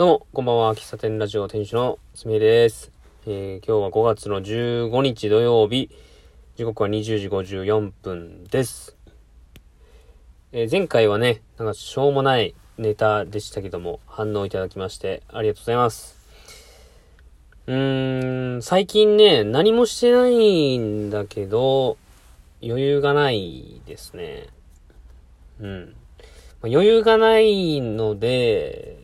どうも、こんばんは。喫茶店ラジオ店主のすみえです。えー、今日は5月の15日土曜日、時刻は20時54分です。えー前回はね、なんかしょうもないネタでしたけども、反応いただきまして、ありがとうございます。うーん、最近ね、何もしてないんだけど、余裕がないですね。うん。ま余裕がないので、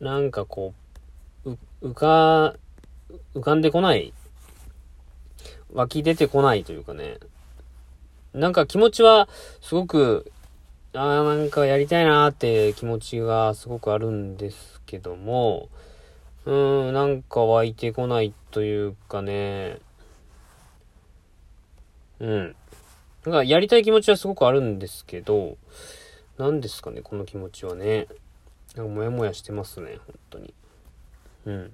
なんかこう、う、浮か、浮かんでこない。湧き出てこないというかね。なんか気持ちはすごく、ああ、なんかやりたいなーって気持ちがすごくあるんですけども、うーん、なんか湧いてこないというかね、うん。なんかやりたい気持ちはすごくあるんですけど、何ですかね、この気持ちはね。なんかモヤモヤしてますね、本当に。うん。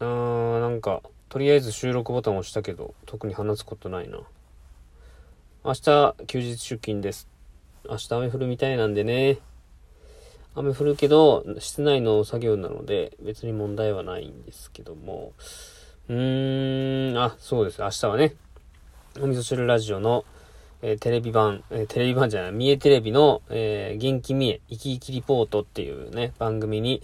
あー、なんか、とりあえず収録ボタン押したけど、特に話すことないな。明日、休日出勤です。明日雨降るみたいなんでね。雨降るけど、室内の作業なので、別に問題はないんですけども。うーん、あ、そうです。明日はね、お味噌汁ラジオの、えーテレビ版、えーテレビ版じゃない、三重テレビの、えー元気三重、生き生きリポートっていうね、番組に、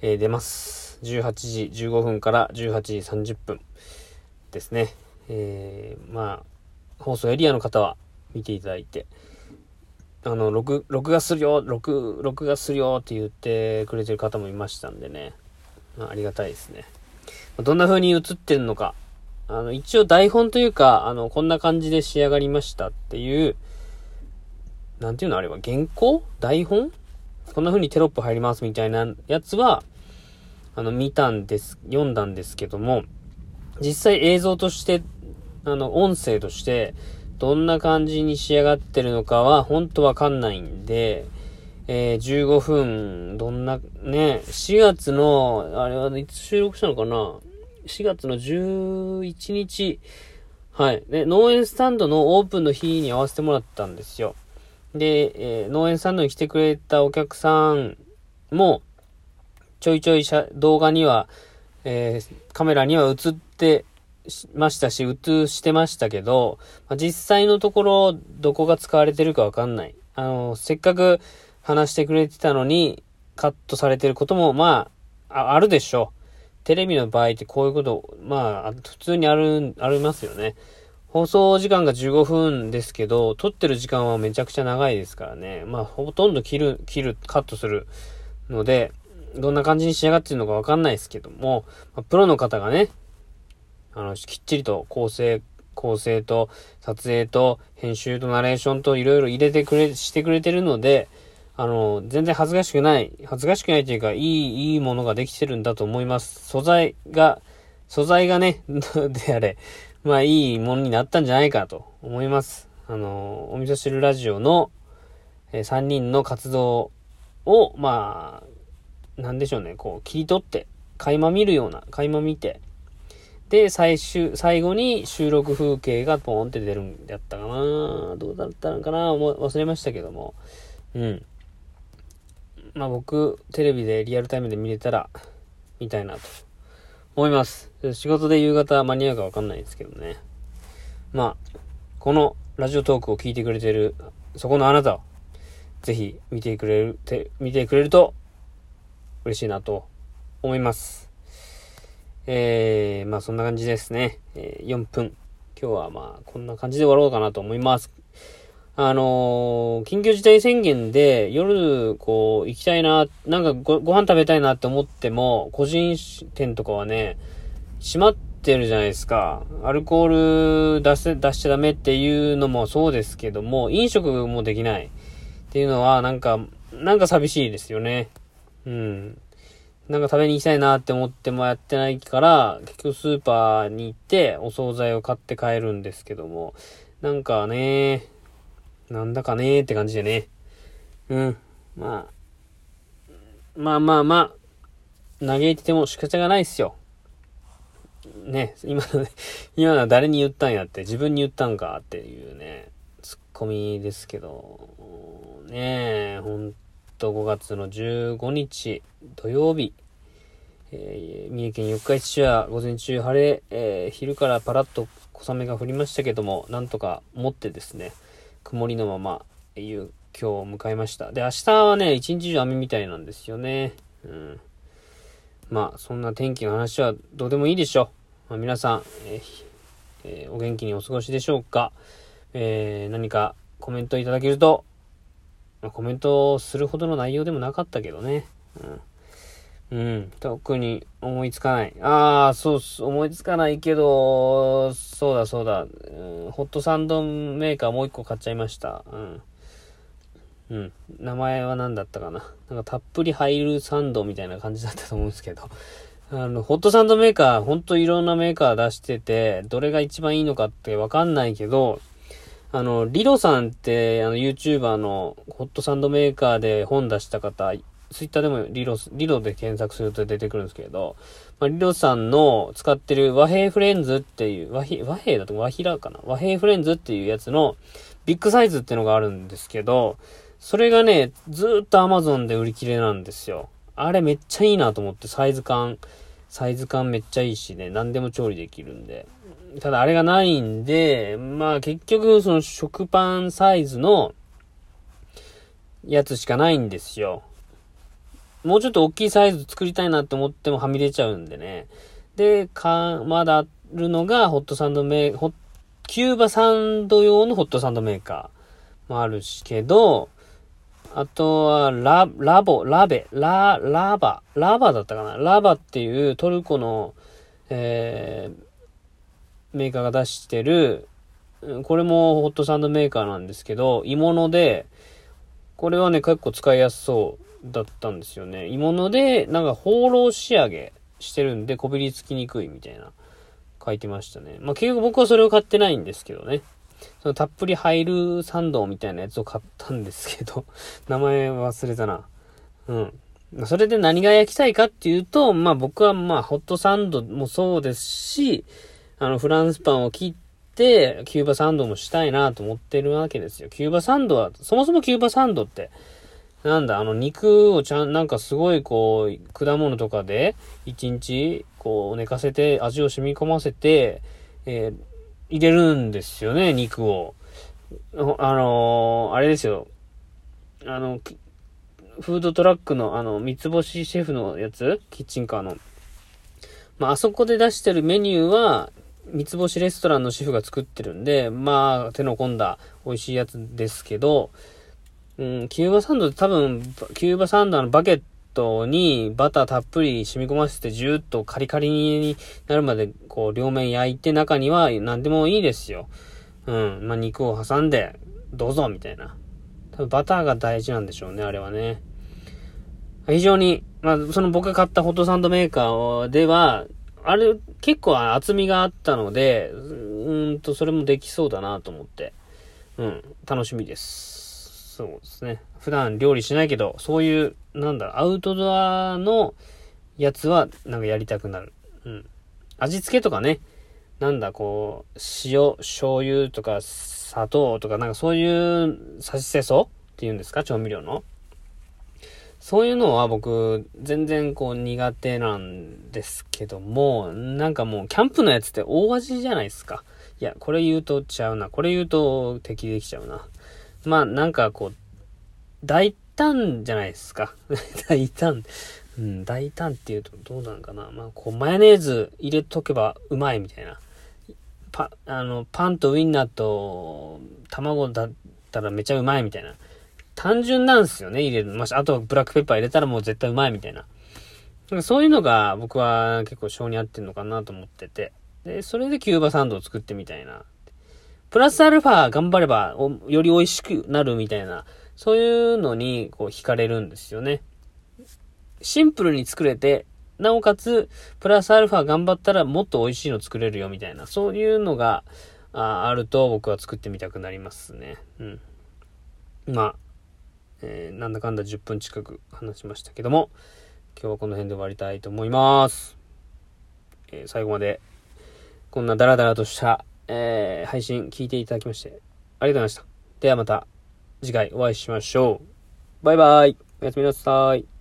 え出ます。18時15分から18時30分ですね。えまあ、放送エリアの方は見ていただいて、あの、録、録画するよ、録、録画するよって言ってくれてる方もいましたんでね。まあ、ありがたいですね。どんな風に映ってるのか、あの、一応台本というか、あの、こんな感じで仕上がりましたっていう、なんていうのあれは、原稿？台本？こんな風にテロップ入りますみたいなやつは、あの、見たんです、読んだんですけども、実際映像として、あの、音声として、どんな感じに仕上がってるのかは、ほんとわかんないんで、えー、15分、どんな、ね、4月の、あれはいつ収録したのかな？?4 月の11日、はい。で、農園スタンドのオープンの日に合わせてもらったんですよ。で、えー農園スタンドに来てくれたお客さんも、ちょいちょい動画には、えーカメラには映ってましたし、映してましたけど、まあ実際のところ、どこが使われてるかわかんない。あの、せっかく話してくれてたのに、カットされてることも、ま、ああるでしょう。テレビの場合ってこういうこと、まあ、普通にある、ありますよね。放送時間が15分ですけど、撮ってる時間はめちゃくちゃ長いですからね。まあ、ほとんど切る、切る、カットするので、どんな感じに仕上がってるのかわかんないですけども、まあプロの方がね、あの、きっちりと構成、構成と撮影と編集とナレーションといろいろ入れてくれ、してくれてるので、あの、全然恥ずかしくない、恥ずかしくないというか、いい、いいものができてるんだと思います。素材が、素材がね、であれ、まあいいものになったんじゃないかと思います。あの、お味噌汁ラジオの、え3人の活動を、まあ、なんでしょうね、こう、切り取って、垣間見るような、垣間見て、で、最終、最後に収録風景がポーンって出るんやったかなどうだったのかな忘れましたけども。うん。まあ僕、テレビでリアルタイムで見れたら、見たいなと思います。仕事で夕方間に合うかわかんないですけどね。まあ、このラジオトークを聞いてくれてる、そこのあなたは、ぜひ見てくれる、て見てくれると嬉しいなと思います。えー、まあそんな感じですね。えー4分。今日はまあこんな感じで終わろうかなと思います。あのー緊急事態宣言で夜こう行きたいな、なんかごご飯食べたいなって思っても、個人店とかはね、閉まってるじゃないですか。アルコール出せ、出しちゃダメっていうのもそうですけども、飲食もできないっていうのはなんか、なんか寂しいですよね。うん。なんか食べに行きたいなって思ってもやってないから、結局スーパーに行ってお惣菜を買って帰るんですけども、なんかね、なんだかねって感じでね。うん。まあ、まあまあまあ、嘆いてても仕方がないっすよ。ね、今の、今のは誰に言ったんやって、自分に言ったんかっていうね、ツッコミですけど、ねえ、本と5月の15日土曜日、えー、三重県四日市市は午前中晴れ、えー、昼からパラッと小雨が降りましたけども、なんとか持ってですね、曇りのまま、いう今日を迎えました。で、明日はね、一日中雨みたいなんですよね。うん。まあ、そんな天気の話はどうでもいいでしょう。まあ、皆さん、えーえー、お元気にお過ごしでしょうか。えー、何かコメントいただけると、まあ、コメントするほどの内容でもなかったけどね。うん。うん。特に思いつかない。ああ、そうす、思いつかないけど、そうだそうだ。うん、ホットサンドメーカーもう一個買っちゃいました。うん。うん。名前は何だったかな。なんかたっぷり入るサンドみたいな感じだったと思うんですけど。あの、ホットサンドメーカー、ほんといろんなメーカー出してて、どれが一番いいのかってわかんないけど、あの、リロさんって、あの、YouTuber のホットサンドメーカーで本出した方、ツイッターでもリロス、リロで検索すると出てくるんですけど、まあ、リロさんの使ってる和平フレンズっていう、和平、和平だと和平かな？和平フレンズっていうやつのビッグサイズっていうのがあるんですけど、それがね、ずっと Amazon で売り切れなんですよ。あれめっちゃいいなと思って、サイズ感、サイズ感めっちゃいいしね、何でも調理できるんで。ただあれがないんで、まあ結局その食パンサイズのやつしかないんですよ。もうちょっと大きいサイズ作りたいなって思ってもはみ出ちゃうんでね。で、か、まだあるのがホットサンドメー、ホキューバサンド用のホットサンドメーカーもあるしけど、あとは、ラ、ラボ、ラベ、ラ、ラバ、ラバだったかなラバっていうトルコの、えー、メーカーが出してる、これもホットサンドメーカーなんですけど、鋳物で、これはね、結構使いやすそうだったんですよね。鋳物で、なんか放浪仕上げしてるんで、こびりつきにくいみたいな、書いてましたね。まあ、結局僕はそれを買ってないんですけどね。そのたっぷり入るサンドみたいなやつを買ったんですけど、名前忘れたな。うん。それで何が焼きたいかっていうと、まあ僕はまあホットサンドもそうですし、あのフランスパンを切って、キューバサンドもしたいなと思ってるわけですよ。キューバサンドは、そもそもキューバサンドって、なんだ、あの肉をちゃん、なんかすごいこう、果物とかで、一日、こう、寝かせて、味を染み込ませて、えー、入れるんですよね、肉を。あのー、あれですよ。あの、フードトラックの、あの、三つ星シェフのやつ？キッチンカーの。まあ、あそこで出してるメニューは、三つ星レストランのシェフが作ってるんで、まあ、手の込んだ美味しいやつですけど、うん、キューバサンドって多分、キューバサンドのバケットにバターたっぷり染み込ませてジューッとカリカリになるまでこう両面焼いて中には何でもいいですよ。うん。まあ、肉を挟んでどうぞみたいな。多分バターが大事なんでしょうね、あれはね。非常に、まあ、その僕が買ったホットサンドメーカーでは、あれ結構厚みがあったので、うんと、それもできそうだなと思って。うん、楽しみです。そうですね。普段料理しないけど、そういう、なんだアウトドアのやつは、なんかやりたくなる。うん。味付けとかね、なんだ、こう、塩、醤油とか砂糖とか、なんかそういうさしせそっていうんですか？調味料の。そういうのは僕、全然こう苦手なんですけども、なんかもうキャンプのやつって大味じゃないですか。いや、これ言うとちゃうな。これ言うと敵できちゃうな。まあなんかこう、大胆じゃないですか。大胆。うん、大胆って言うとどうなのかな。まあ、こう、マヨネーズ入れとけばうまいみたいな。パ、あの、パンとウインナーと卵だったらめちゃうまいみたいな。単純なんですよね、入れる。まあ、あとブラックペッパー入れたらもう絶対うまいみたいな。そういうのが僕は結構性に合ってんのかなと思ってて。で、それでキューバサンドを作ってみたいな。プラスアルファ頑張ればより美味しくなるみたいなそういうのに、こう、惹かれるんですよね。シンプルに作れて、なおかつ、プラスアルファ頑張ったらもっと美味しいの作れるよ、みたいな、そういうのが、あると僕は作ってみたくなりますね。うん。まあ、えー、なんだかんだ10分近く話しましたけども、今日はこの辺で終わりたいと思います。えー、最後まで、こんなダラダラとした、えー、配信聞いていただきまして、ありがとうございました。ではまた。次回お会いしましょう。バイバイ。おやすみなさい。